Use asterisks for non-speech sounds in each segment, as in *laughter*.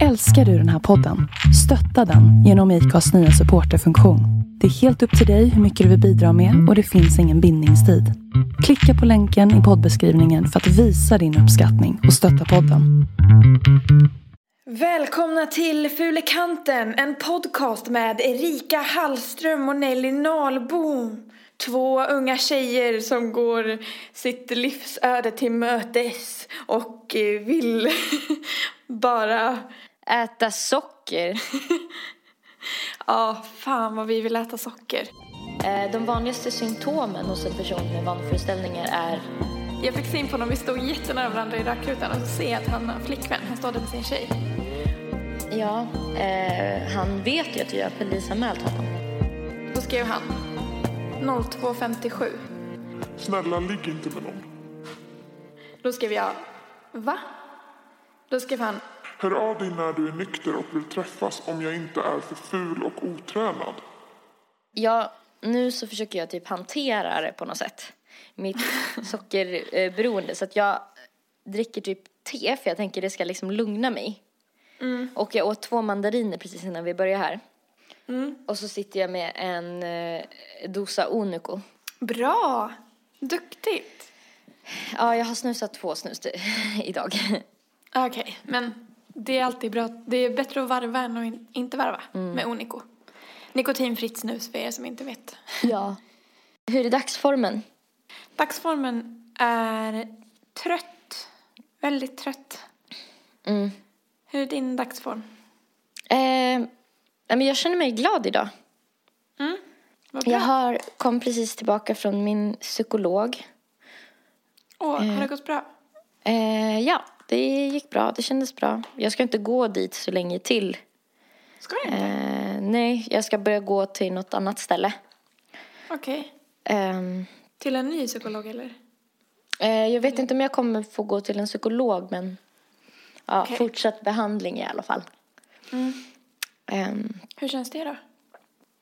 Älskar du den här podden? Stötta den genom IKAs nya supporterfunktion. Det är helt upp till dig hur mycket du vill bidra med och det finns ingen bindningstid. Klicka på länken i poddbeskrivningen för att visa din uppskattning och stötta podden. Välkomna till Fulekanten, en podcast med Erika Hallström och Nelly Nahlbom. Två unga tjejer som går sitt livsöde till mötes och eh, vill *laughs* bara... Äta socker. *laughs* Ja, fan vad vi vill äta socker. Eh, De vanligaste symptomen hos en person med vanföreställningar är Jag fick syn på honom, vi stod jättenära varandra i rökrutan och så ser jag att han har flickvän. Han står där med sin tjej. Ja, eh, han vet ju att jag har polisanmält honom. Då skrev han 0257. Snälla, ligg inte med någon. Då skrev jag Va? Då skrev han Hör av dig när du är nykter och vill träffas om jag inte är för ful och otränad. Ja, nu så försöker jag typ hantera det på något sätt. Mitt *laughs* sockerberoende. Så att jag dricker typ te för jag tänker det ska liksom lugna mig. Och jag åt två mandariner precis innan vi började här. Och så sitter jag med en eh, dosa Onico. Bra! Duktigt! Ja, jag har snusat två snus *laughs* idag. Okej, men det är alltid bra. Det är bättre att varva än att in, inte varva med Onico. Nikotinfritt snus för er som inte vet. Ja. Hur är dagsformen? Dagsformen är trött. Väldigt trött. Mm. Hur är din dagsform? Eh, men jag känner mig glad idag. Bra. Jag har, kom precis tillbaka från min psykolog. Åh, har det gått bra? Eh, ja, det gick bra. Det kändes bra. Jag ska inte gå dit så länge till. Ska jag inte? Eh, nej, jag ska börja gå till något annat ställe. Okej. Ehm, Till en ny psykolog eller? eh, jag vet inte om jag kommer få gå till en psykolog, men ja, Okej. fortsatt behandling i alla fall. Ehm, Hur känns det då?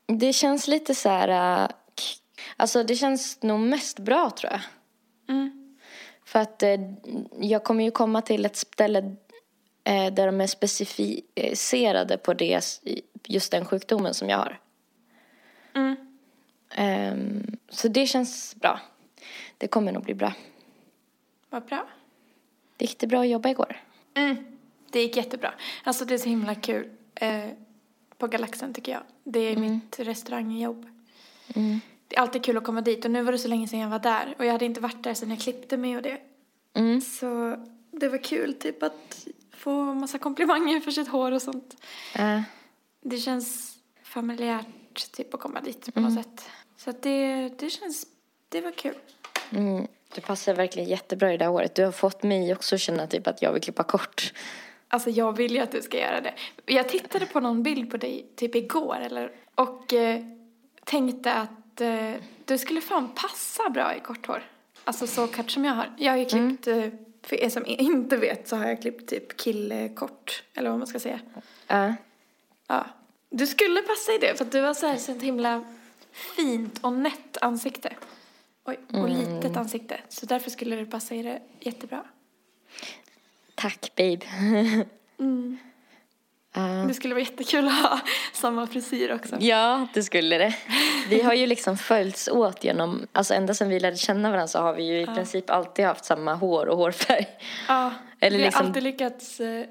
det känns lite så här... k- Alltså, det känns nog mest bra, tror jag. Mm. För att eh, jag kommer ju komma till ett ställe eh, där de är specificerade på det, just den sjukdomen som jag har. Mm. Ehm, så det känns bra. Det kommer nog bli bra. Vad bra. Det gick det bra att jobba igår? Mm. Det gick jättebra. Alltså det är så himla kul eh, på Galaxen tycker jag. Det är mitt restaurangjobb. Det är alltid kul att komma dit och nu var det så länge sedan jag var där och jag hade inte varit där sedan jag klippte mig och det. Mm. Så det var kul typ att få massa komplimanger för sitt hår och sånt. Eh, Det känns familjärt typ att komma dit på något sätt. Så att det, det känns, det var kul. mm, du passar verkligen jättebra i det här håret. Du har fått mig också känna typ att jag vill klippa kort. Alltså jag vill ju att du ska göra det. Jag tittade på någon bild på dig typ igår eller, och eh, tänkte att eh, du skulle fan passa bra i kort hår. Alltså så kort som jag har. Jag har ju klippt, eh, för er som inte vet så har jag klippt typ killkort. Eller vad man ska säga. Eh, Ja. Du skulle passa i det för att du har så här så ett himla fint och nätt ansikte. Oj, och litet ansikte. Så därför skulle det passa i det jättebra. Tack, babe. *laughs* Eh, Det skulle vara jättekul att ha samma frisyr också. Ja, det skulle det. Vi har ju liksom följts åt genom, alltså ända sedan vi lärde känna varandra så har vi ju i princip alltid haft samma hår och hårfärg. Ja, Eller vi har liksom- alltid lyckats eh,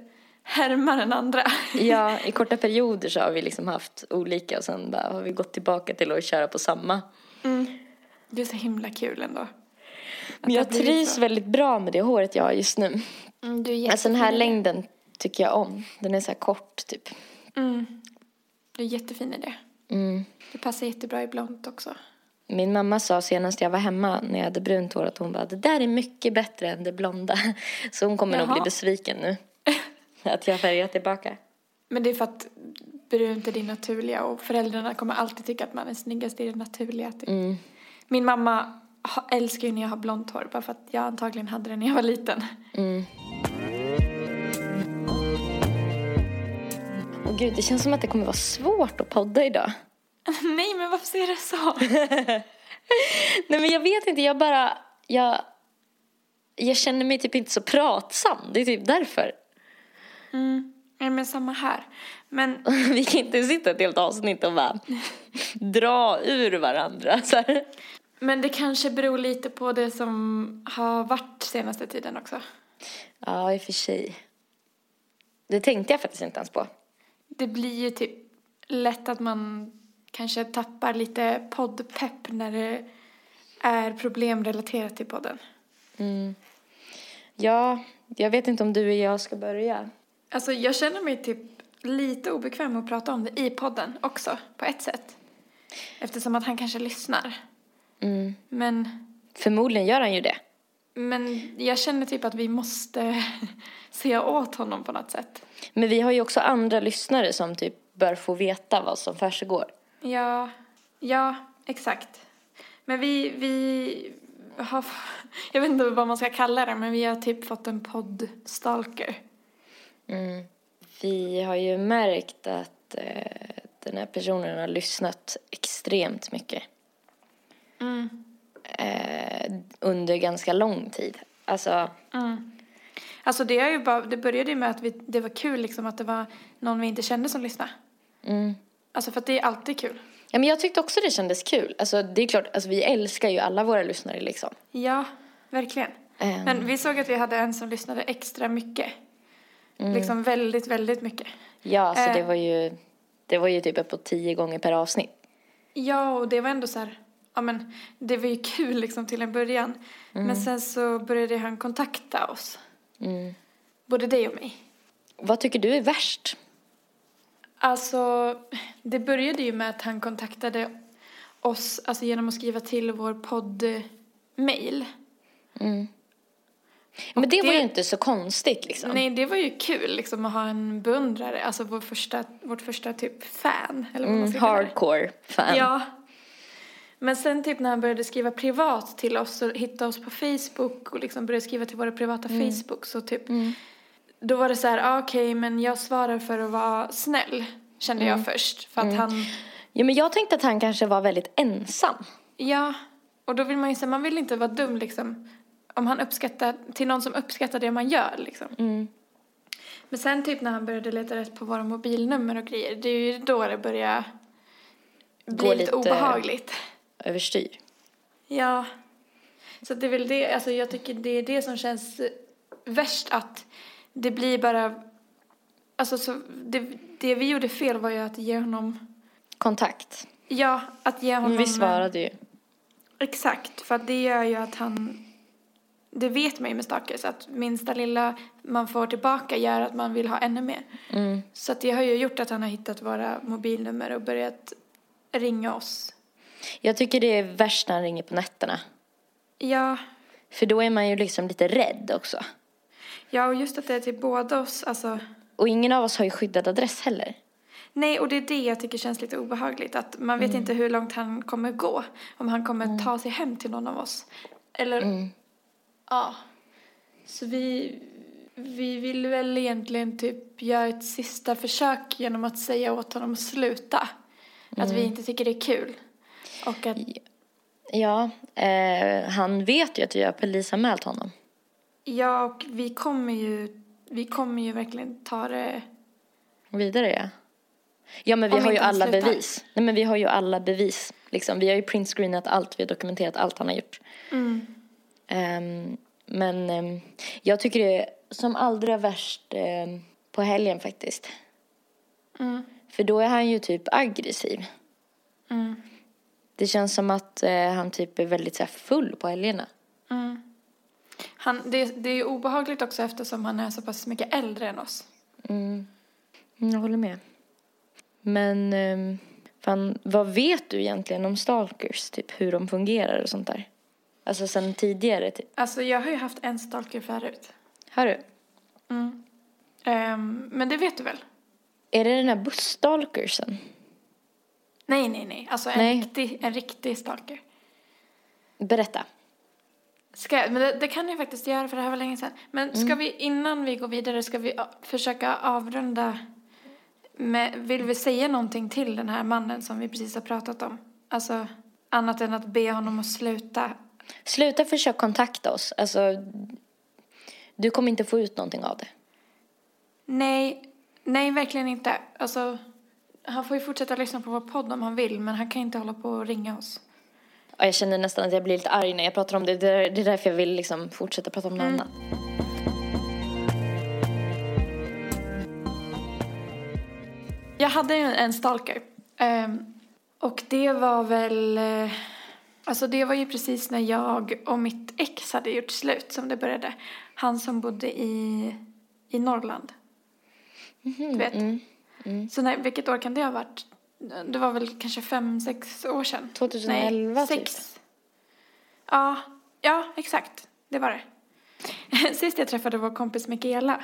härma den andra. Ja, *laughs* i korta perioder så har vi liksom haft olika och sen bara har vi gått tillbaka till att köra på samma. Det är så himla kul ändå. Men jag trivs väldigt bra med det håret jag har just nu. Mm, du är Alltså den här det. längden tycker jag om. Den är så här kort typ. Mm. Du är jättefin i det. Mm. Du passar jättebra i blont också. Min mamma sa senast jag var hemma när jag hade brunt hår att hon bara det där är mycket bättre än det blonda. *laughs* Så hon kommer nog Jaha. bli besviken nu. *laughs* Att jag färgar tillbaka. Men det är för att brunt är din naturliga och föräldrarna kommer alltid tycka att man är snyggast i det naturliga. Typ. Mm. Min mamma älskar ju när jag har blont hår bara för att jag antagligen hade det när jag var liten. Mm. Gud, det känns som att det kommer vara svårt att podda idag. *laughs* Nej men varför säger du så? *laughs* Nej men jag vet inte, jag bara, jag, jag känner mig typ inte så pratsam. Det är typ därför. Mm. Nej, men men samma här. Men *laughs* Vi kan inte sitta ett helt avsnitt och bara dra ur varandra. Så här. Men det kanske beror lite på det som har varit senaste tiden också. Ja, i och för sig. Det tänkte jag faktiskt inte ens på. Det blir ju typ lätt att man kanske tappar lite poddpepp när det är problem relaterat till podden. Ja, jag vet inte om du och jag ska börja. Alltså jag känner mig typ lite obekväm att prata om det i podden också, på ett sätt. Eftersom att han kanske lyssnar. Men, Förmodligen gör han ju det. Men jag känner typ att vi måste *laughs* säga åt honom på något sätt. Men vi har ju också andra lyssnare som typ bör få veta vad som försiggår. Ja, ja, exakt. Men vi, vi har, *laughs* jag vet inte vad man ska kalla det, men vi har typ fått en poddstalker. Vi har ju märkt att eh, den här personen har lyssnat extremt mycket. Eh, under ganska lång tid. Alltså, Alltså det, är ju bara, det började ju med att vi, det var kul liksom att det var någon vi inte kände som lyssnade. Alltså för att det är alltid kul. ja, men jag tyckte också det kändes kul. Alltså, det är klart, alltså, vi älskar ju alla våra lyssnare liksom. Ja, verkligen. Ehm. Men vi såg att vi hade en som lyssnade extra mycket. Liksom väldigt, väldigt mycket. Ja, alltså, Eh. det var ju, det var ju typ uppåt tio gånger per avsnitt. Ja, och det var ändå så här, ja men det var ju kul liksom till en början. Men sen så började han kontakta oss. Både dig och mig. Vad tycker du är värst? Alltså, det började ju med att han kontaktade oss alltså genom att skriva till vår podd-mail. Men det, var det- ju inte så konstigt liksom. Nej, det var ju kul liksom att ha en beundrare, alltså vår första, vårt första typ fan. Eller vad man Mm, hardcore fan. Ja. Men sen typ när han började skriva privat till oss och hitta oss på Facebook och liksom började skriva till våra privata Mm. Facebook så typ då var det så här, ah, okej men jag svarar för att vara snäll kände Mm. jag först för att han, ja, men jag tänkte att han kanske var väldigt ensam. ja och då vill man ju säga, man vill inte vara dum liksom om han uppskattar, till någon som uppskattar det man gör liksom. Mm. Men sen typ när han började leta rätt på våra mobilnummer och grejer, det är ju då det börjar bli lite- obehagligt. Överstyr. Ja. Så det är väl det, alltså jag tycker det är det som känns värst att det blir bara, alltså så, det, det vi gjorde fel var ju att ge honom, Kontakt. ja, att ge honom. Men vi svarade ju. Exakt, för att det gör ju att han, det vet man ju med stalkers, att minsta lilla man får tillbaka gör att man vill ha ännu mer. Mm. Så att det har ju gjort att han har hittat våra mobilnummer och börjat ringa oss. Jag tycker det är värst när han ringer på nätterna. Ja, För då är man ju liksom lite rädd också. ja och just att det är till båda oss, alltså Och ingen av oss har ju skyddad adress heller. Nej, och det är det jag tycker känns lite obehagligt. Att man vet inte hur långt han kommer gå. Om han kommer ta sig hem till någon av oss. Eller, ja. Så vi, vi vill väl egentligen typ göra ett sista försök genom att säga åt honom att sluta. Att vi inte tycker det är kul. Och att, Ja, eh, han vet ju att jag har polisanmält honom. ja, och vi kommer ju, vi kommer ju verkligen ta det. Vidare ja. Ja men vi Om har ju alla slutar. bevis. Nej men vi har ju alla bevis. Liksom. Vi har ju printscreenat allt, vi har dokumenterat allt han har gjort. Ehm, men ehm, jag tycker det är som allra värst ehm, på helgen faktiskt. För då är han ju typ aggressiv. Det känns som att eh, han typ är väldigt så här, full på helgerna. Han, det, det är ju obehagligt också eftersom han är så pass mycket äldre än oss. Mm, jag håller med. Men um, fan, vad vet du egentligen om stalkers? Typ hur de fungerar och sånt där? Alltså sen tidigare typ. Alltså jag har ju haft en stalker förut. Har du? Ehm, men det vet du väl? Är det den här busstalkersen? Nej, nej, nej. Alltså en, Nej. Riktig, en riktig stalker. Berätta. Ska, men det, det kan jag faktiskt göra för det här var länge sedan. Men ska vi, innan vi går vidare, ska vi försöka avrunda med, vill vi säga någonting till den här mannen som vi precis har pratat om? Alltså, annat än att be honom att sluta. Sluta försöka kontakta oss. Alltså, du kommer inte få ut någonting av det. Nej, nej, verkligen inte. Alltså, han får ju fortsätta lyssna på vår podd om han vill, men han kan inte hålla på och ringa oss. Ja, jag känner nästan att jag blir lite arg när jag pratar om det. Det är, därför jag vill liksom fortsätta prata om något annat. Jag hade en stalker. Ehm, och det var väl... eh, Alltså det var ju precis när jag och mitt ex hade gjort slut som det började. Han som bodde i, i Norrland. Du vet. Så när, vilket år kan det ha varit? Det var väl kanske fem, sex år sedan. 2011 Nej, typ. sex. Ja, ja, exakt. Det var det. *laughs* Sist jag träffade vår kompis Mikaela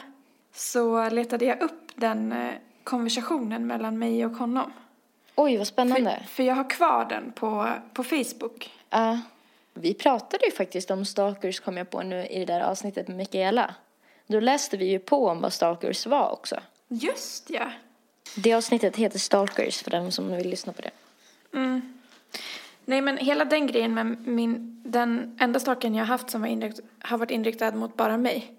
så letade jag upp den eh, konversationen mellan mig och honom. Oj, vad spännande. För, för jag har kvar den på, på Facebook. Ja. vi pratade ju faktiskt om stalkers kom jag på nu i det där avsnittet med Mikaela. Då läste vi ju på om vad stalkers var också. Just ja. Det avsnittet heter Stalkers för den som vill lyssna på det. Nej men hela den grejen med min, den enda staken jag haft som var inrikt, har varit inriktad mot bara mig.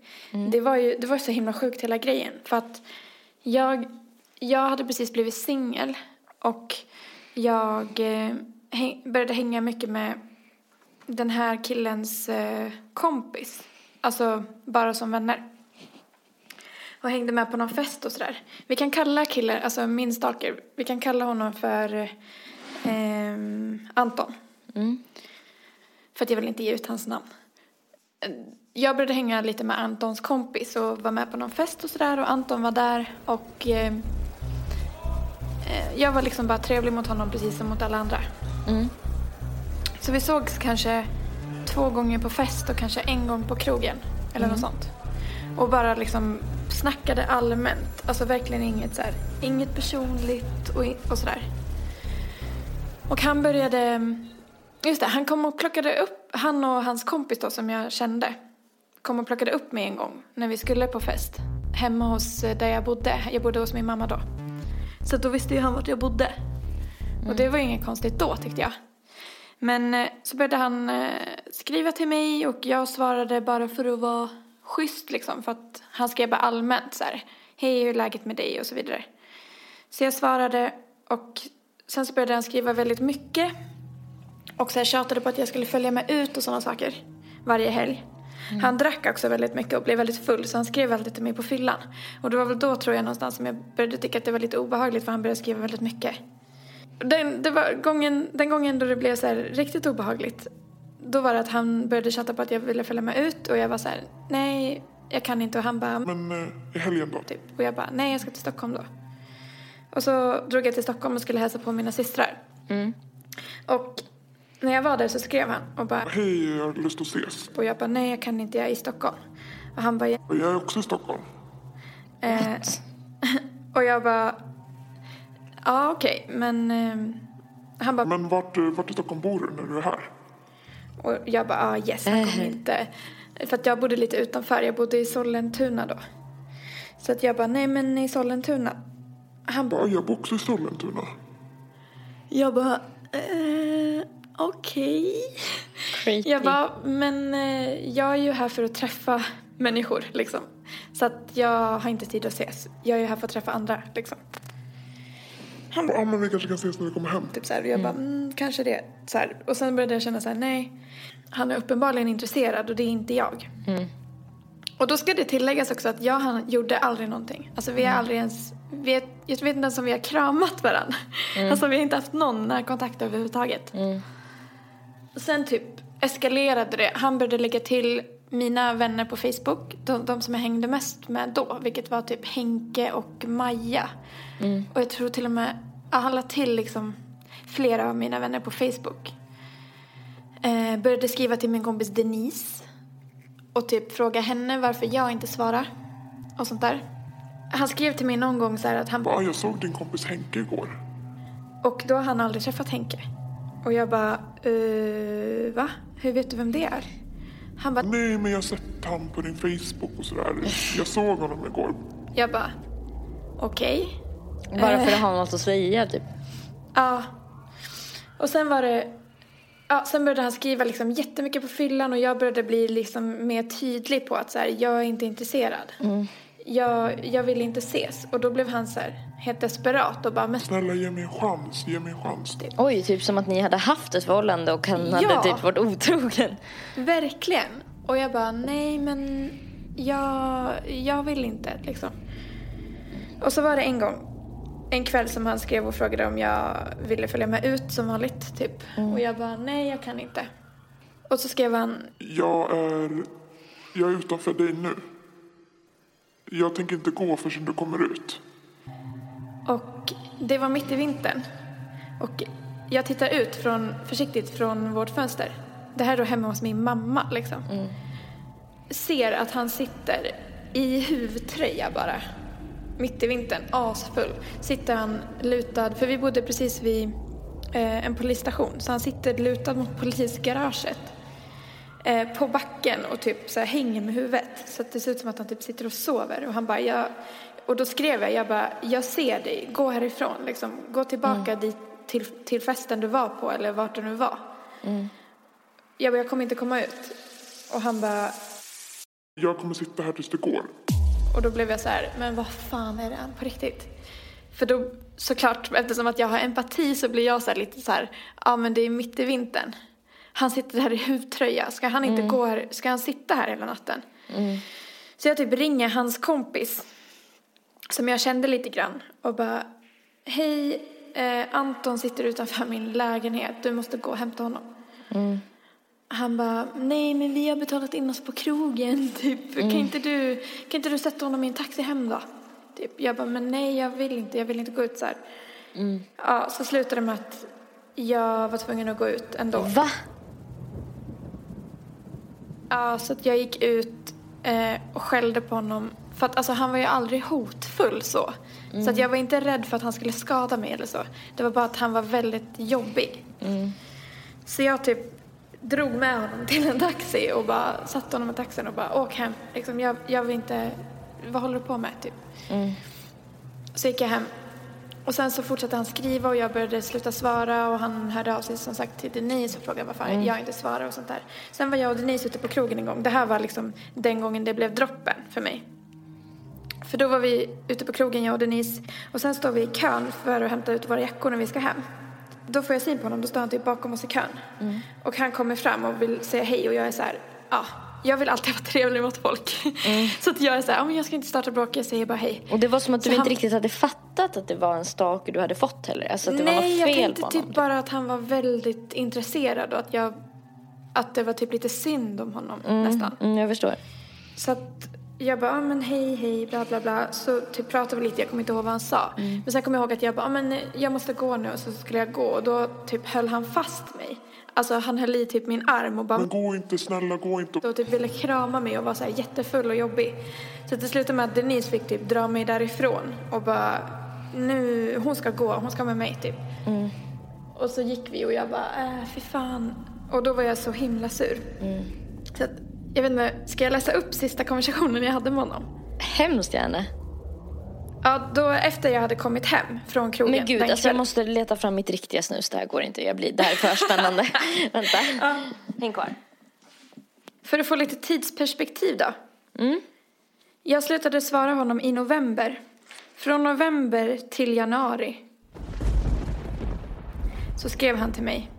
Det var ju, det var så himla sjukt hela grejen. För att jag, jag hade precis blivit singel och jag eh, häng, började hänga mycket med den här killens eh, kompis. Alltså bara som vänner. Och hängde med på någon fest och sådär. Vi kan kalla killen, alltså min stalker, vi kan kalla honom för eh, ehm, Anton. För att jag vill inte ge ut hans namn. Jag började hänga lite med Antons kompis och var med på någon fest och sådär och Anton var där och eh, eh, jag var liksom bara trevlig mot honom precis som mot alla andra. Så vi sågs kanske två gånger på fest och kanske en gång på krogen eller något sånt. Och bara liksom snackade allmänt. Alltså verkligen inget så här, inget personligt och, och sådär. Och han började, just det, han kom och plockade upp, han och hans kompis då som jag kände, kom och plockade upp mig en gång när vi skulle på fest. Hemma hos eh, där jag bodde, jag bodde hos min mamma då. Så då visste ju han vart jag bodde. Och det var ju inget konstigt då tyckte jag. Men eh, så började han eh, skriva till mig och jag svarade bara för att vara schysst liksom. För att han skrev bara allmänt så här. Hej, hur är läget med dig? Och så vidare. Så jag svarade och sen så började han skriva väldigt mycket. Och så här tjatade på att jag skulle följa med ut och sådana saker. Varje helg. Han drack också väldigt mycket och blev väldigt full så han skrev alltid till mig på fyllan. Och det var väl då tror jag någonstans som jag började tycka att det var lite obehagligt för han började skriva väldigt mycket. Den, det var gången, den gången då det blev så riktigt obehagligt. Då var det att han började chatta på att jag ville följa med ut och jag var så här, nej, jag kan inte. Och han bara, Men eh, i helgen då? typ. Och jag bara, nej jag ska till Stockholm då. Och så drog jag till Stockholm och skulle hälsa på mina systrar. Och när jag var där så skrev han och bara, Hej, jag har lust att ses. och jag bara, nej jag kan inte, jag är i Stockholm. Och han bara, Och jag är också i Stockholm. eh, *laughs* och jag bara, ja okej, men eh, han bara, Men vart, eh, vart i Stockholm bor du när du är här? Och jag bara, ah yes, han kommer inte. För att jag bodde lite utanför, jag bodde i Sollentuna då. Så att jag bara, nej men i Sollentuna. Han bara, Ja, jag bor också i Sollentuna. jag bara, eh, okej. Creepy. Jag bara, men eh, jag är ju här för att träffa människor liksom. Så att jag har inte tid att ses. Jag är ju här för att träffa andra liksom. Han bara, ja men vi kanske kan ses när du kommer hem. Typ så här, och jag bara, mm, kanske det. Så här. Och sen började jag känna så här, nej. Han är uppenbarligen intresserad och det är inte jag. Och då ska det tilläggas också att jag och han gjorde aldrig någonting. Alltså vi har aldrig ens, vi är, jag vet inte ens om vi har kramat varandra. Alltså vi har inte haft någon närkontakt överhuvudtaget. Sen typ eskalerade det. Han började lägga till mina vänner på Facebook, de, de som jag hängde mest med då, vilket var typ Henke och Maja. Och jag tror till och med, ja, han la till liksom flera av mina vänner på Facebook. Eh, började skriva till min kompis Denise och typ fråga henne varför jag inte svarar och sånt där. Han skrev till mig någon gång så här att han Ja, jag såg din kompis Henke igår. och då har han aldrig träffat Henke. Och jag bara, eh, va? Hur vet du vem det är? Han bara, Nej, men jag har sett han på din Facebook och sådär. Jag såg honom igår. jag bara, okej. Bara för att ha något att säga typ. Ja. Och sen var det, ja, sen började han skriva liksom jättemycket på fyllan och jag började bli liksom mer tydlig på att så här, jag är inte intresserad. Jag, jag vill inte ses. Och då blev han så här helt desperat och bara, men Snälla ge mig en chans, ge mig en chans. Oj, typ som att ni hade haft ett förhållande och han hade Ja. typ varit otrogen. verkligen. Och jag bara, nej men jag, jag vill inte liksom. Och så var det en gång, en kväll som han skrev och frågade om jag ville följa med ut som vanligt typ. Och jag bara, nej jag kan inte. Och så skrev han, Jag är, jag är utanför dig nu. Jag tänker inte gå förrän du kommer ut. Och det var mitt i vintern. Och jag tittar ut från, försiktigt från vårt fönster. Det här är då hemma hos min mamma liksom. Ser att han sitter i huvtröja bara. Mitt i vintern, asfull. Sitter han lutad, för vi bodde precis vid eh, en polisstation. Så han sitter lutad mot polisgaraget. Eh, på backen och typ så här hänger med huvudet. Så att det ser ut som att han typ sitter och sover. Och han bara, jag... Och då skrev jag, jag bara, jag ser dig, gå härifrån liksom. Gå tillbaka dit till, till festen du var på eller vart du nu var. Jag bara, jag kommer inte komma ut. Och han bara, Jag kommer sitta här tills du går. och då blev jag så här, men vad fan är det på riktigt? För då, såklart, eftersom att jag har empati så blir jag så här lite så här, ja men det är mitt i vintern. Han sitter här i huvtröja, ska han inte gå här, ska han sitta här hela natten? Så jag typ ringer hans kompis, som jag kände lite grann, och bara, hej, eh, Anton sitter utanför min lägenhet, du måste gå och hämta honom. Han bara, nej men vi har betalat in oss på krogen, *laughs* typ. Kan, inte du, kan inte du sätta honom i en taxi hem då? Typ. Jag bara, men nej jag vill inte, jag vill inte gå ut så här. Ja, så slutade det med att jag var tvungen att gå ut ändå. Va? Ja, så att jag gick ut eh, och skällde på honom. För att alltså, han var ju aldrig hotfull så. Så att jag var inte rädd för att han skulle skada mig eller så. Det var bara att han var väldigt jobbig. Så jag typ drog med honom till en taxi och bara satte honom i taxin och bara åk hem. Liksom, jag, jag vill inte, vad håller du på med typ? Så gick jag hem. Och sen så fortsatte han skriva och jag började sluta svara och han hörde av sig som sagt till Denise och frågade varför jag inte svarar och sånt där. Sen var jag och Denise ute på krogen en gång. Det här var liksom den gången det blev droppen för mig. För då var vi ute på krogen jag och Denise och sen står vi i kön för att hämta ut våra jackor när vi ska hem. Då får jag syn på honom, då står han typ bakom oss i kön. Och han kommer fram och vill säga hej och jag är så här, ja, jag vill alltid vara trevlig mot folk. *laughs* så att jag är så här, ja men jag ska inte starta bråk, jag säger bara hej. Och det var som att du Så inte han- riktigt hade fattat att det var en stalker du hade fått heller. Alltså att det var Nej, något jag fel tänkte på honom. typ bara att han var väldigt intresserad och att jag att det var typ lite synd om honom nästan. Mm, jag förstår. Så att jag bara, ah, men hej, hej, bla, bla, bla. Så typ pratade vi lite, jag kommer inte ihåg vad han sa. Mm. Men sen kommer jag ihåg att jag bara, ah, men jag måste gå nu. Och så skulle jag gå och då typ höll han fast mig. Alltså han höll i typ min arm och bara Men gå inte, snälla gå inte. och typ ville krama mig och var så här jättefull och jobbig. Så det slutade med att Denise fick typ dra mig därifrån och bara, nu, hon ska gå, hon ska med mig typ. Och så gick vi och jag bara, äh, fy fan. Och då var jag så himla sur. Så att, jag vet inte, ska jag läsa upp sista konversationen jag hade med honom? Hemskt gärna. Ja, då efter jag hade kommit hem från krogen. Men gud, alltså jag måste leta fram mitt riktiga snus. Det här går inte. Jag blir, det här är för spännande. *laughs* Vänta. Häng kvar. För att få lite tidsperspektiv då. Mm. Jag slutade svara honom i november. Från november till januari. Så skrev han till mig.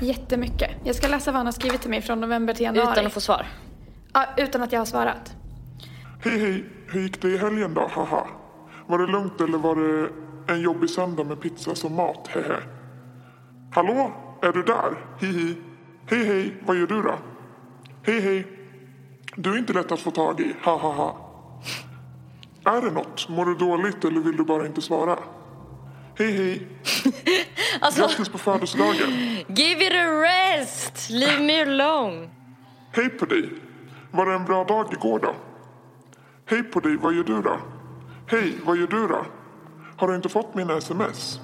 Jättemycket. Jag ska läsa vad han har skrivit till mig från november till januari. Utan att få svar. ja, utan att jag har svarat. Hej hej, hur gick det i helgen då? Haha. Var det lugnt eller var det en jobbig söndag med pizza som mat? Hehe. Hallå, är du där? Hihi. Hej hej, vad gör du då? Hej hej. Du är inte lätt att få tag i. Ha ha ha. Är det något? Mår du dåligt eller vill du bara inte svara? Hej hej. *laughs* Alltså, Grattis på födelsedagen. give it a rest! Leave me alone. Hej på dig. Var det en bra dag igår då? Hej på dig, vad gör du då? Hej, vad gör du då? Har du inte fått mina sms?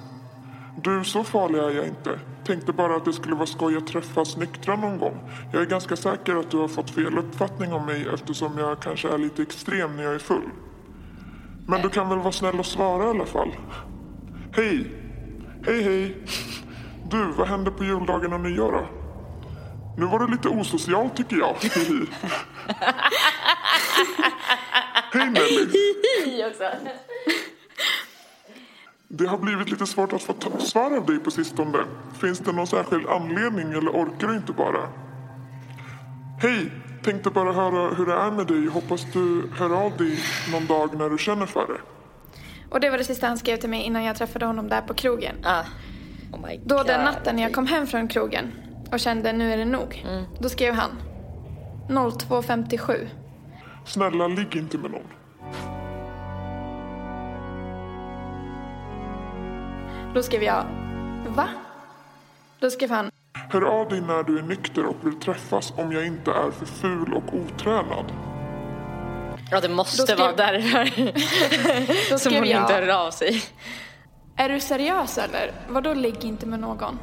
Du, så farlig är jag inte. Tänkte bara att det skulle vara skoj att träffas nyktra någon gång. Jag är ganska säker att du har fått fel uppfattning om mig eftersom jag kanske är lite extrem när jag är full. Men du kan väl vara snäll och svara i alla fall? Hej! Hej, hej! Du, vad hände på juldagen och nyår då? Nu var det lite osocial tycker jag. Hej Nelly! Det har blivit lite svårt att få svar av dig på sistone. Finns det någon särskild anledning eller orkar du inte bara? Hej! Tänkte bara höra hur det är med dig. Hoppas du hör av dig någon dag när du känner för det. Och det var det sista han skrev till mig innan jag träffade honom där på krogen. Ah. Oh my Då den natten när jag kom hem från krogen och kände nu är det nog. Då skrev han 02.57. Snälla, ligg inte med någon. Då skrev jag Va? Då skrev han Hör av dig när du är nykter och vill träffas om jag inte är för ful och otränad. Ja, det måste skrev- vara därför *laughs* Då som hon inte jag hör av sig. Är du seriös eller? Vadå ligg inte med någon?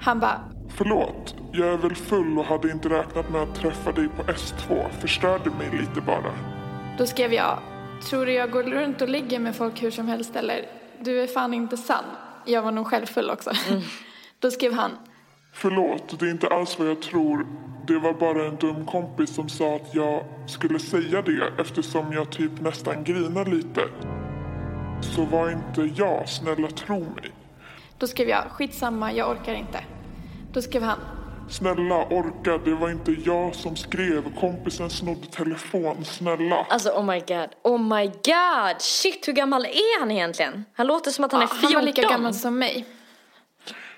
Han bara Förlåt, jag är väl full och hade inte räknat med att träffa dig på S2. Förstörde mig lite bara. Då skrev jag Tror du jag går runt och ligger med folk hur som helst eller? Du är fan inte sann. Jag var nog själv full också. *laughs* Då skrev han Förlåt, det är inte alls vad jag tror. Det var bara en dum kompis som sa att jag skulle säga det eftersom jag typ nästan grinar lite. Så var inte jag, snälla tro mig. Då skrev jag skitsamma, jag orkar inte. Då skrev han Snälla, orka, det var inte jag som skrev. Kompisen snodde telefon, snälla. Alltså oh my god, oh my god! Shit, hur gammal är han egentligen? Han låter som att han är 14. han var lika gammal som mig.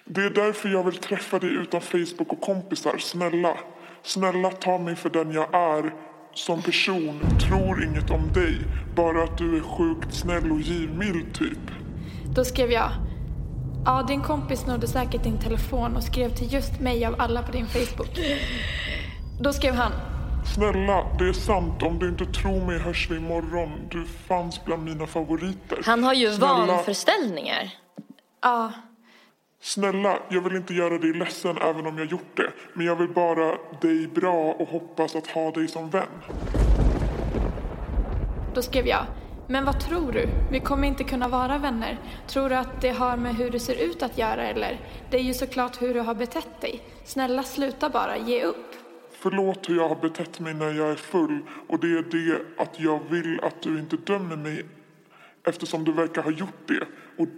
Det är därför jag vill träffa dig utan Facebook och kompisar. Snälla, snälla ta mig för den jag är som person. Tror inget om dig. Bara att du är sjukt snäll och givmild typ. Då skrev jag Ja, din kompis snodde säkert din telefon och skrev till just mig av alla på din Facebook. Då skrev han Snälla, det är sant. Om du inte tror mig hörs vi imorgon. Du fanns bland mina favoriter. Han har ju Snälla, vanföreställningar. Ja, Snälla, jag vill inte göra dig ledsen även om jag gjort det. Men jag vill bara dig bra och hoppas att ha dig som vän. då skrev jag Men vad tror du? Vi kommer inte kunna vara vänner. Tror du att det har med hur du ser ut att göra eller? Det är ju såklart hur du har betett dig. Snälla sluta bara, ge upp. Förlåt hur jag har betett mig när jag är full och det är det att jag vill att du inte dömer mig eftersom du verkar ha gjort det. Och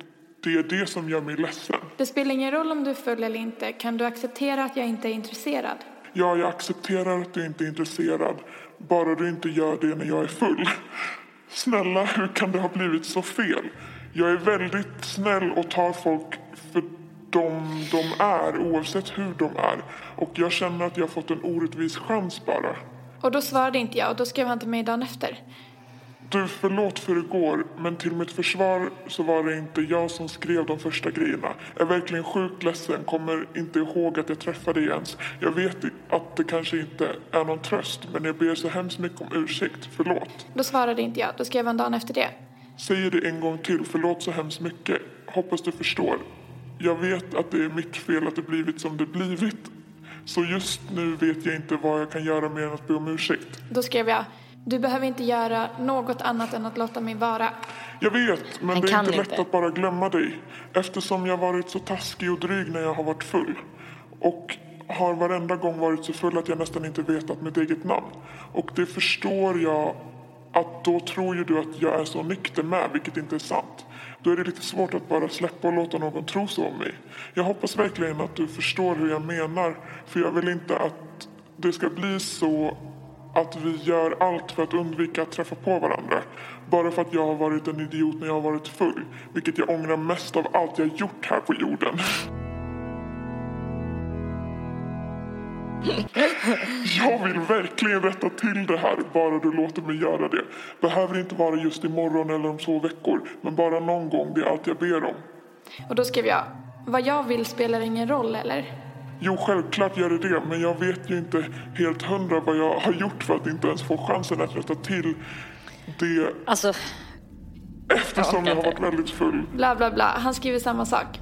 det är det som gör mig ledsen. Det spelar ingen roll om du är full eller inte. Kan du acceptera att jag inte är intresserad? Ja, jag accepterar att du inte är intresserad. Bara du inte gör det när jag är full. Snälla, hur kan det ha blivit så fel? Jag är väldigt snäll och tar folk för de de är, oavsett hur de är. Och jag känner att jag har fått en orättvis chans bara. Och då svarade inte jag och då skrev han till mig dagen efter. Du, förlåt för igår, men till mitt försvar så var det inte jag som skrev de första grejerna. Jag är verkligen sjukt ledsen, kommer inte ihåg att jag träffade dig ens. Jag vet att det kanske inte är någon tröst, men jag ber så hemskt mycket om ursäkt. Förlåt. Då svarade inte jag, då skrev han dagen efter det. Säger det en gång till, förlåt så hemskt mycket. Hoppas du förstår. Jag vet att det är mitt fel att det blivit som det blivit. Så just nu vet jag inte vad jag kan göra mer än att be om ursäkt. Då skrev jag, du behöver inte göra något annat än att låta mig vara. Jag vet, men Han det är inte inte. lätt att bara glömma dig. Eftersom jag varit så taskig och dryg när jag har varit full. Och har varenda gång varit så full att jag nästan inte vetat mitt eget namn. Och det förstår jag att då tror ju du att jag är så nykter med, vilket inte är sant. Då är det lite svårt att bara släppa och låta någon tro så om mig. Jag hoppas verkligen att du förstår hur jag menar, för jag vill inte att det ska bli så att vi gör allt för att undvika att träffa på varandra. Bara för att jag har varit en idiot när jag har varit full. Vilket jag ångrar mest av allt jag gjort här på jorden. Jag vill verkligen rätta till det här, bara du låter mig göra det. Behöver inte vara just imorgon eller om två veckor, men bara någon gång, det är allt jag ber om. Och då skrev jag, vad jag vill spelar ingen roll eller? Jo, självklart gör det det, men jag vet ju inte helt hundra vad jag har gjort för att inte ens få chansen att rätta till det Alltså, eftersom jag har varit väldigt full. Bla bla bla, han skriver samma sak.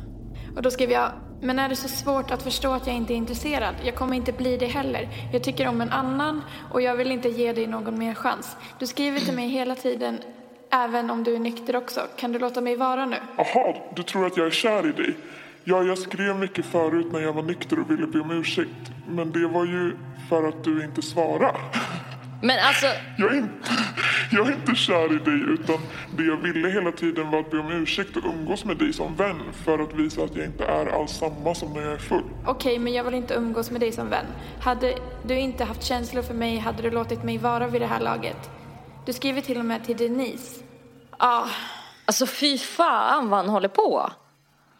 Och då skrev jag, men är det så svårt att förstå att jag inte är intresserad? Jag kommer inte bli det heller. Jag tycker om en annan och jag vill inte ge dig någon mer chans. Du skriver till mig hela tiden, även om du är nykter också. Kan du låta mig vara nu? Jaha, du tror att jag är kär i dig? Ja, jag skrev mycket förut när jag var nykter och ville be om ursäkt. Men det var ju för att du inte svarade. Men alltså, Jag är, inte, jag är inte kär i dig utan det jag ville hela tiden var att be om ursäkt och umgås med dig som vän för att visa att jag inte är alls samma som när jag är full. Okej, men jag vill inte umgås med dig som vän. Hade du inte haft känslor för mig hade du låtit mig vara vid det här laget. Du skriver till och med till Denise. Ja, alltså fy fan vad han håller på.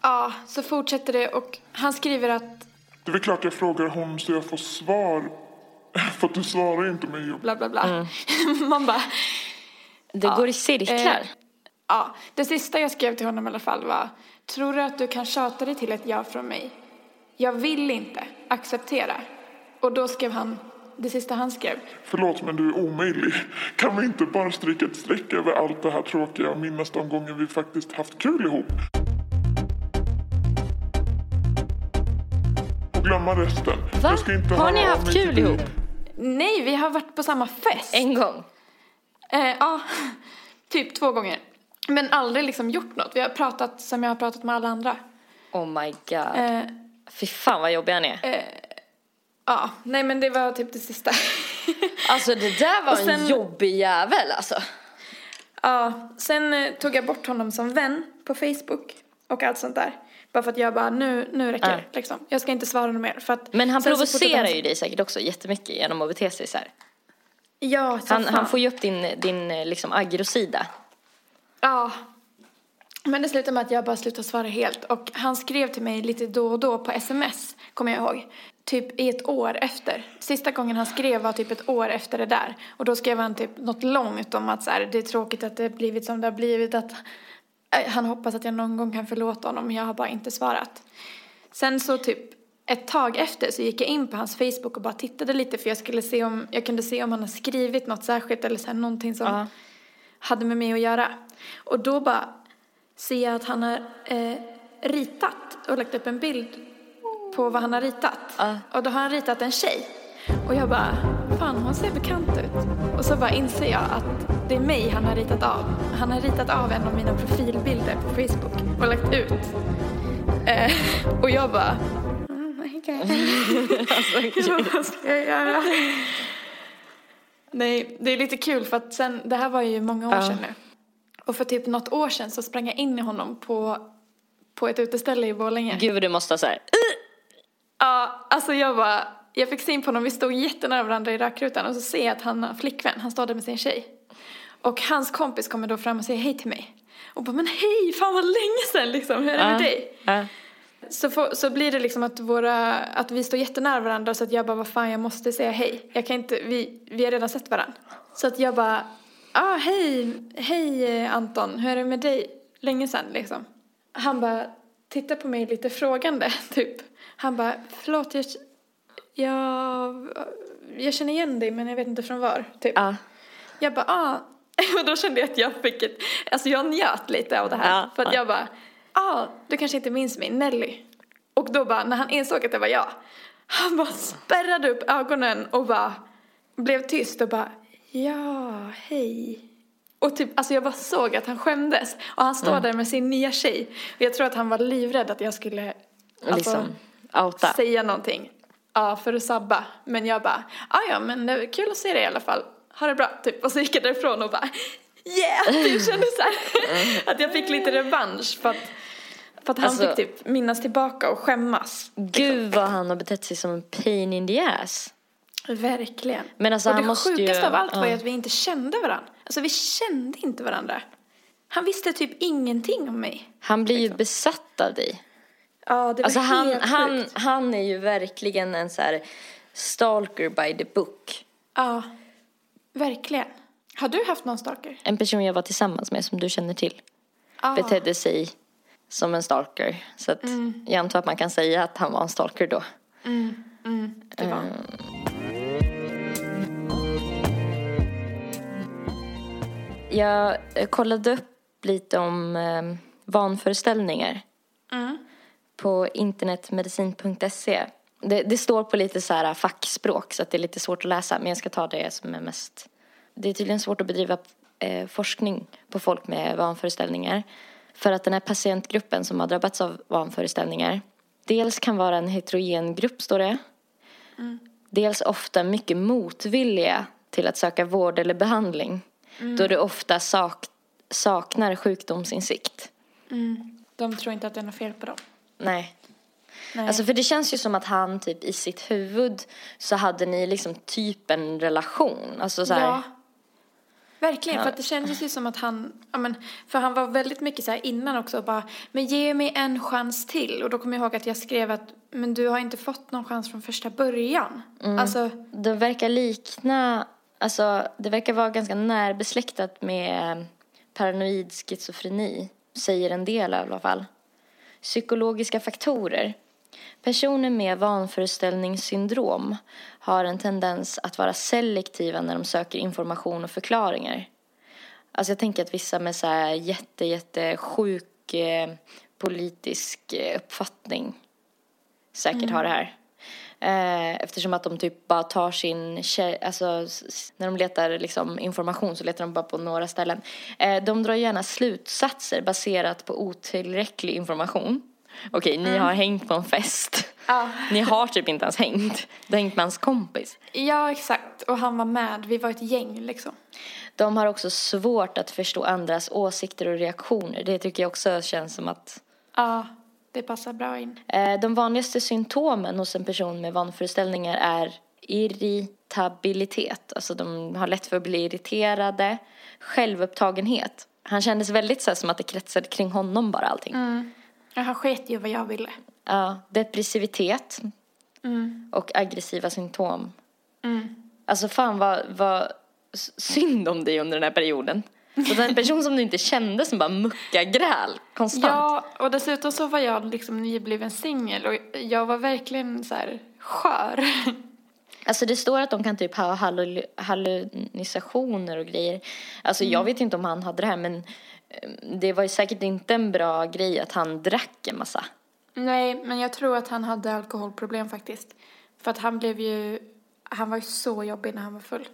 Ja, så fortsätter det och han skriver att Det är väl klart jag frågar hon så jag får svar. *laughs* För att du svarar inte mig. bla bla bla. *laughs* Man bara, Det går i cirklar. Eh, ja, det sista jag skrev till honom i alla fall var Tror du att du kan tjata dig till ett ja från mig? Jag vill inte acceptera. Och då skrev han det sista han skrev. Förlåt men du är omöjlig. Kan vi inte bara stryka ett streck över allt det här tråkiga och minnas de gånger vi faktiskt haft kul ihop? Glömma resten. Va? Jag ska inte Har ni haft kul ihop? Nej, vi har varit på samma fest. En gång. Eh, ja, *laughs* typ två gånger. Men aldrig liksom gjort något. Vi har pratat som jag har pratat med alla andra. Oh my god. Eh, Fy fan vad jobbig han är. ja, nej men det var typ det sista. *laughs* Alltså det där var Och en sen- jobbig jävel alltså. Ja, sen eh, tog jag bort honom som vän på Facebook och allt sånt där. Bara för att jag bara, nu, nu räcker det Ja. liksom. Jag ska inte svara något mer. För att Men han provocerar han- ju dig säkert också jättemycket genom att bete sig så här. Ja, så Han, fan. han får ju upp din, din liksom aggrosida. Ja. Men det slutade med att jag bara slutade svara helt. Och han skrev till mig lite då och då på sms, kommer jag ihåg. Typ i ett år efter. Sista gången han skrev var typ ett år efter det där. Och då skrev han typ något långt om att så här, det är tråkigt att det har blivit som det har blivit. Att han hoppas att jag någon gång kan förlåta honom, jag har bara inte svarat. Sen så typ ett tag efter så gick jag in på hans Facebook och bara tittade lite för jag skulle se om, jag kunde se om han har skrivit något särskilt eller så här, någonting som Ja. hade med mig att göra. Och då bara ser jag att han har eh, ritat och lagt upp en bild på vad han har ritat. Ja. Och då har han ritat en tjej. Och jag bara, fan hon ser bekant ut. Och så bara inser jag att det är mig han har ritat av. Han har ritat av en av mina profilbilder på Facebook och lagt ut. Eh, och jag bara, oh my god. *laughs* *laughs* Jag bara, vad ska jag göra? Nej, det är lite kul för att sen, det här var ju många år Ja. sedan nu. Och för typ något år sedan så sprang jag in i honom på, på ett uteställe i Borlänge. Gud du måste ha så här. Ja, alltså jag bara, jag fick syn på honom, vi stod jättenära varandra i rökrutan och så ser jag att han har flickvän, han står där med sin tjej. Och hans kompis kommer då fram och säger hej till mig. Och bara, men hej, fan vad länge sedan liksom, hur är det med dig? Ja. Så, får, så blir det liksom att, våra, att vi står jättenära varandra så att jag bara, vad fan jag måste säga hej. Jag kan inte, vi, vi har redan sett varandra. Så att jag bara, ah, hej, hej Anton, hur är det med dig? Länge sedan liksom. Han bara tittar på mig lite frågande *laughs* typ. Han bara, förlåt jag, jag, jag känner igen dig men jag vet inte från var. Typ. Ja. Jag bara, ah. *laughs* Och då kände jag att jag fick ett, alltså jag njöt lite av det här. Ja, för att ja. jag bara, ah, du kanske inte minns mig, Nelly. Och då bara, när han insåg att det var jag, han bara spärrade upp ögonen och bara blev tyst och bara, ja, hej. Och typ, alltså jag bara såg att han skämdes. Och han står där med sin nya tjej. Och jag tror att han var livrädd att jag skulle alltså, Liksom outa. säga någonting. Ja, för att sabba. Men jag bara, ah, ja men det är kul att se dig i alla fall. Ha det bra, typ. Och så gick jag därifrån och bara, yeah! *laughs* Typ kände så *laughs* att jag fick lite revansch för att, för att han Alltså- fick typ minnas tillbaka och skämmas. Gud vad han har betett sig som en pain in the ass. Verkligen. Men alltså, och han det måste ju- sjukaste av allt var ju ja. att vi inte kände varandra. Alltså vi kände inte varandra. Han visste typ ingenting om mig. Han blir ju besatt av dig. Ja, det var Alltså han, helt han, sjukt. han är ju verkligen en så här stalker by the book. Ja, verkligen. Har du haft någon stalker? En person jag var tillsammans med som du känner till Ja. betedde sig som en stalker. Så att jag antar att man kan säga att han var en stalker då. Det var. Jag eh, kollade upp lite om eh, vanföreställningar på internetmedicin.se. Det, det står på lite så här fackspråk så att det är lite svårt att läsa men jag ska ta det som är mest... Det är tydligen svårt att bedriva eh, forskning på folk med vanföreställningar. För att den här patientgruppen som har drabbats av vanföreställningar dels kan vara en heterogen grupp, står det. Dels ofta mycket motvilliga till att söka vård eller behandling då du ofta sak, saknar sjukdomsinsikt. De tror inte att det är något fel på dem. Nej. Nej. Alltså för det känns ju som att han typ i sitt huvud så hade ni liksom typ en relation. Alltså så här, Ja. Verkligen, Ja. för att det kändes ju som att han, ja men, för han var väldigt mycket så här innan också och bara, men ge mig en chans till. Och då kommer jag ihåg att jag skrev att, men du har inte fått någon chans från första början. Mm. Alltså, Det verkar likna, alltså det verkar vara ganska närbesläktat med paranoid schizofreni, säger en del i alla fall. Psykologiska faktorer. Personer med vanföreställningssyndrom har en tendens att vara selektiva när de söker information och förklaringar. Alltså jag tänker att vissa med så här jätte, jätte sjuk eh, politisk eh, uppfattning säkert har det här. Eh, eftersom att de typ bara tar sin, alltså när de letar liksom information så letar de bara på några ställen. Eh, de drar gärna slutsatser baserat på otillräcklig information. Okej, ni har hängt på en fest. ja. *laughs* Ni har typ inte ens hängt. Du har hängt med hans kompis. ja, exakt. Och han var med, vi var ett gäng liksom. De har också svårt att förstå andras åsikter och reaktioner. Det tycker jag också känns som att Ja, det passar bra in. Eh, De vanligaste symptomen hos en person med vanföreställningar är irritabilitet. Alltså de har lätt för att bli irriterade. Självupptagenhet. Han kändes väldigt så som att det kretsade kring honom bara allting. Ja, han sket ju vad jag ville. Ja, depressivitet. Och aggressiva symptom. Alltså fan vad, vad synd om dig under den här perioden. Är en person som du inte kände som bara muckar gräl konstant. Ja, och dessutom så var jag liksom nybliven singel och jag var verkligen så här skör. Alltså det står att de kan typ ha hallu- hallucinationer och grejer. Alltså jag vet inte om han hade det här men eh, det var ju säkert inte en bra grej att han drack en massa. Nej, men jag tror att han hade alkoholproblem faktiskt. För att han blev ju, han var ju så jobbig när han var full.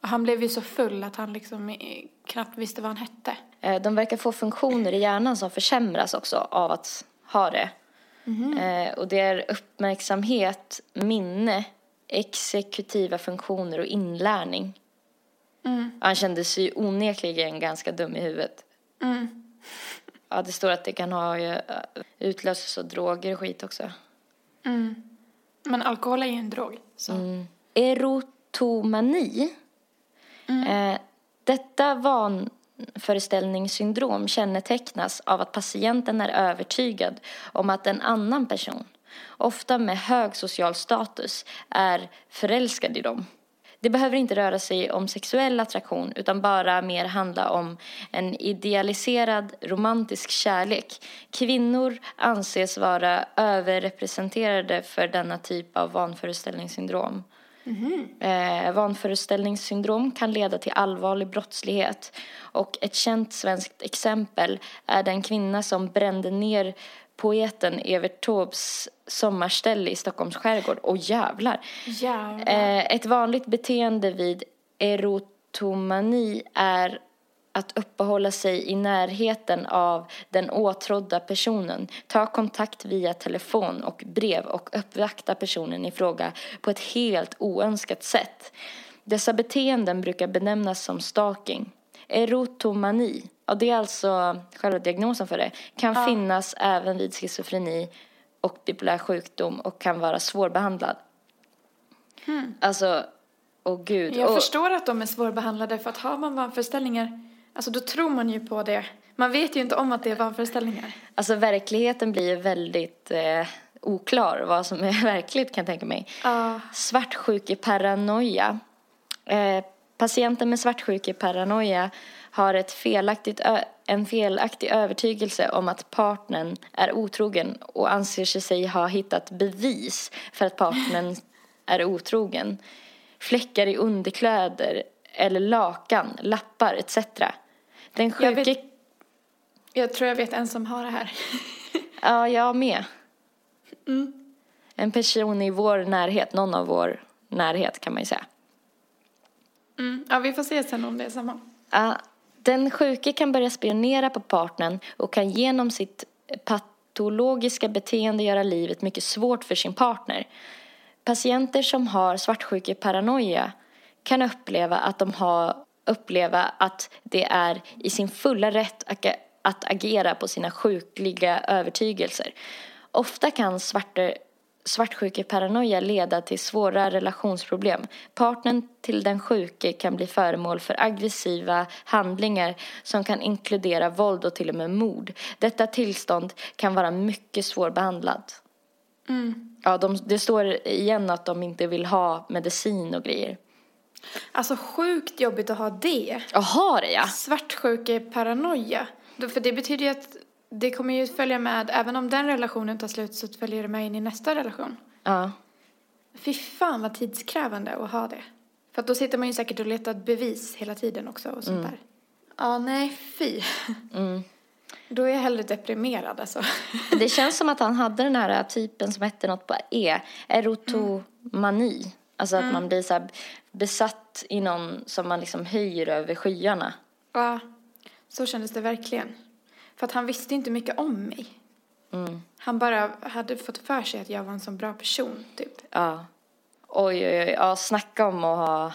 Och han blev ju så full att han liksom knappt visste vad han hette. Eh, De verkar få funktioner i hjärnan som försämras också av att ha det. Eh, Och det är uppmärksamhet, minne, exekutiva funktioner och inlärning. Han kände sig ju onekligen ganska dum i huvudet. Ja, det står att det kan ha eh, utlöses av droger och skit också. Men alkohol är ju en drog. Så. Erotomani. Eh, detta vanföreställningssyndrom kännetecknas av att patienten är övertygad om att en annan person, ofta med hög social status, är förälskad i dem. Det behöver inte röra sig om sexuell attraktion utan bara mer handla om en idealiserad romantisk kärlek. Kvinnor anses vara överrepresenterade för denna typ av vanföreställningssyndrom. Eh, vanföreställningssyndrom kan leda till allvarlig brottslighet. Och ett känt svenskt exempel är den kvinna som brände ner poeten Evert Taubes sommarställe i Stockholms skärgård. Och jävlar! Jävlar. Eh, ett vanligt beteende vid erotomani är att uppehålla sig i närheten av den åtrådda personen, ta kontakt via telefon och brev och uppvakta personen i fråga på ett helt oönskat sätt. Dessa beteenden brukar benämnas som stalking. Erotomani, och det är alltså själva diagnosen för det, kan finnas även vid schizofreni och bipolär sjukdom och kan vara svårbehandlad. Alltså, åh gud. Jag och, förstår att de är svårbehandlade för att har man vanföreställningar, alltså då tror man ju på det. Man vet ju inte om att det är vanföreställningar. Alltså verkligheten blir ju väldigt eh, oklar vad som är *laughs* verkligt kan jag tänka mig. Ja. Svartsjukeparanoia. Eh, patienter med svartsjukeparanoia har ett felaktigt en felaktig övertygelse om att partnern är otrogen och anser sig ha hittat bevis för att partnern *laughs* är otrogen. Fläckar i underkläder eller lakan, lappar etc. Den Jag sjuke... vet- Jag tror jag vet en som har det här. *laughs* Ja, jag med. En person i vår närhet, någon av vår närhet kan man ju säga. Mm. Ja, vi får se sen om det är samma. Ja, den sjuke kan börja spionera på partnern och kan genom sitt patologiska beteende göra livet mycket svårt för sin partner. Patienter som har svartsjukeparanoia kan uppleva att de har uppleva att det är i sin fulla rätt att agera på sina sjukliga övertygelser. Ofta kan svartsjukeparanoia leda till svåra relationsproblem. Partnern till den sjuke kan bli föremål för aggressiva handlingar som kan inkludera våld och till och med mord. Detta tillstånd kan vara mycket svårbehandlat. Ja, de, det står igen att de inte vill ha medicin och grejer. Alltså sjukt jobbigt att ha det. Jaha, det ja. Svartsjukeparanoia. För det betyder ju att det kommer ju följa med, även om den relationen tar slut så följer det med in i nästa relation. Ja. Fy fan vad tidskrävande att ha det. För att då sitter man ju säkert och letar bevis hela tiden också och sånt där. Ja, nej, fy. Då är jag hellre deprimerad alltså. Det känns som att han hade den här typen som hette något på E, erotomani. Alltså att man blir så besatt i någon som man liksom höjer över skyarna. Ja, så kändes det verkligen. För att han visste inte mycket om mig. Han bara hade fått för sig att jag var en sån bra person, typ. Ja. Oj, oj, oj. Ja, snacka om att ha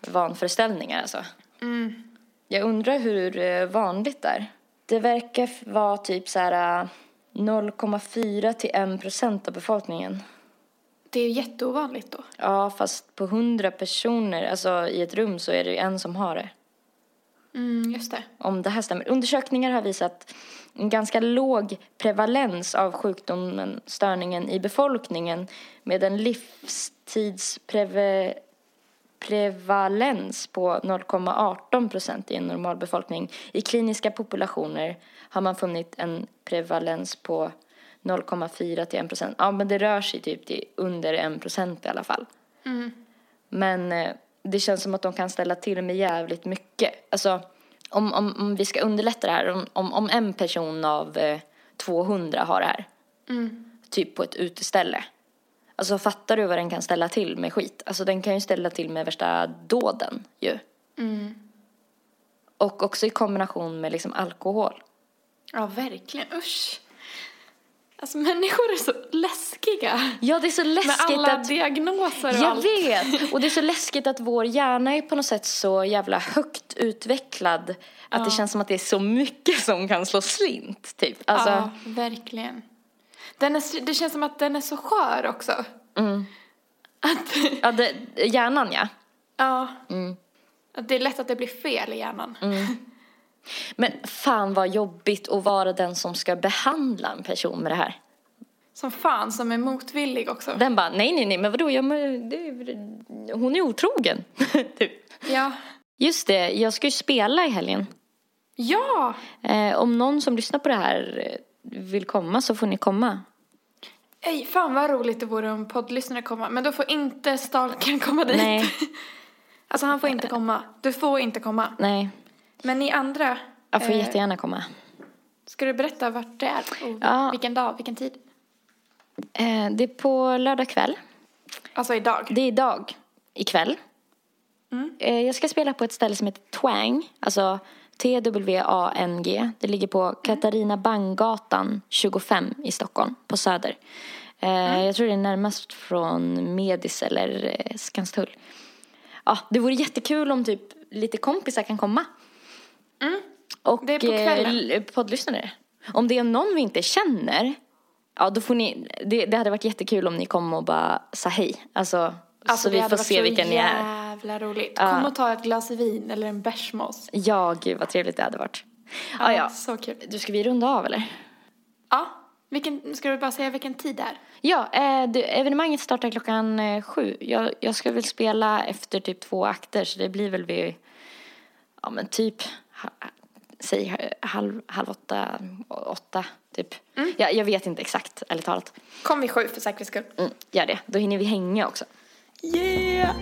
vanföreställningar alltså. Jag undrar hur eh, vanligt det är. Det verkar vara typ så här eh, 0,4 till 1 procent av befolkningen. Det är ju jätteovanligt då. Ja, fast på 100 personer, alltså i ett rum så är det en som har det. Mm, just det. om det här stämmer. Undersökningar har visat en ganska låg prevalens av sjukdomen, störningen i befolkningen med en livstidsprevalens på 0,18 procent i en normal befolkning. I kliniska populationer har man funnit en prevalens på 0,4 till 1 procent. Ja, men det rör sig typ till under 1 procent i alla fall. Men eh, det känns som att de kan ställa till med jävligt mycket. Alltså, om, om, om vi ska underlätta det här, om, om, om en person av eh, 200 har det här, typ på ett uteställe. Alltså fattar du vad den kan ställa till med skit? Alltså den kan ju ställa till med värsta dåden ju. Och också i kombination med liksom alkohol. Ja, verkligen. Usch. Alltså människor är så läskiga. Ja, det är så Med läskigt alla att... diagnoser och Jag allt. vet! *laughs* Och det är så läskigt att vår hjärna är på något sätt så jävla högt utvecklad att det känns som att det är så mycket som kan slå slint, typ. Alltså, Ja, verkligen. Den är, det känns som att den är så skör också. Mm. Att, *laughs* ja, det, hjärnan ja. ja. Mm. Att det är lätt att det blir fel i hjärnan. Men fan vad jobbigt att vara den som ska behandla en person med det här. Som fan, som är motvillig också. Den bara, nej, nej, nej, men vadå, jag, men, det, hon är otrogen. *laughs* typ. Ja. Just det, jag ska ju spela i helgen. Ja! Eh, om någon som lyssnar på det här vill komma så får ni komma. Ej, fan vad roligt det vore om poddlyssnare komma. Men då får inte stalkern komma dit. Nej. *laughs* Alltså han får inte komma. Du får inte komma. Nej, Men ni andra. jag får eh, jättegärna komma. Ska du berätta vart det är? Och Ja. vilken dag, vilken tid? Eh, det är på lördag kväll. Alltså idag. Det är idag, ikväll. Mm. Eh, jag ska spela på ett ställe som heter Twang, alltså T-W-A-N-G. Det ligger på Katarina Banggatan 25 i Stockholm, på Söder. Eh, Jag tror det är närmast från Medis eller eh, Skanstull. Ja, det vore jättekul om typ lite kompisar kan komma. Och Det är på eh, kvällen. l- poddlyssnare. Om det är någon vi inte känner, ja då får ni, det, det hade varit jättekul om ni kom och bara sa hej. Alltså, Alltså så det vi hade får varit se så vilka ni är. jävla roligt. Ja. Kom och ta ett glas vin eller en bärs med oss. Ja, gud vad trevligt det hade varit. Ja, ja. Så kul. Du, ska vi runda av eller? Ja. Vilken, ska du bara säga vilken tid det är? Ja, eh, det, evenemanget startar klockan eh, sju. Jag, jag ska väl spela efter typ två akter så det blir väl vid, ja men typ, säg eh, halv, halv åtta, åtta typ. Ja, jag vet inte exakt, ärligt talat. Kom vid sju för säkerhets skull. Mm, gör det, då hinner vi hänga också. Yeah!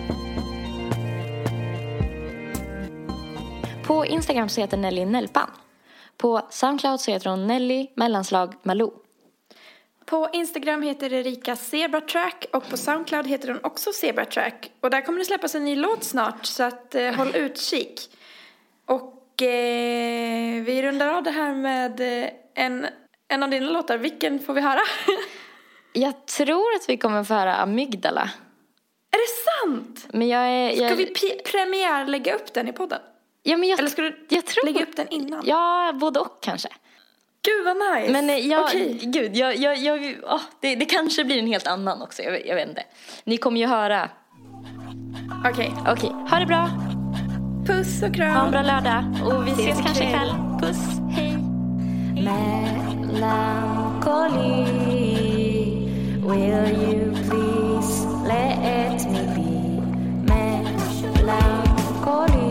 På Instagram så heter Nelly Nellpan. På Soundcloud så heter hon Nelly mellanslag Malou. På Instagram heter Erika Zebratrack och på Soundcloud heter hon också Zebratrack. Och där kommer det släppas en ny låt snart så att eh, håll *laughs* utkik. Och eh, vi rundar av det här med eh, en, en av dina låtar. Vilken får vi höra? *laughs* Jag tror att vi kommer få höra Amygdala. Är det sant? Men jag är... Jag, Ska vi pi- premiär lägga upp den i podden? ja, men jag, Eller ska du jag tror... lägga upp den innan? Ja, både och kanske. Gud vad nice. Men eh, jag, Okej. gud, jag, jag, jag, åh, det, det kanske blir en helt annan också, jag, jag vet inte. Ni kommer ju höra. Okej. Okej, ha det bra. Puss och kram. Ha en bra lördag. Och vi ses, kanske ikväll. Puss. Hej. Melancholy, will you please let me be melancholy?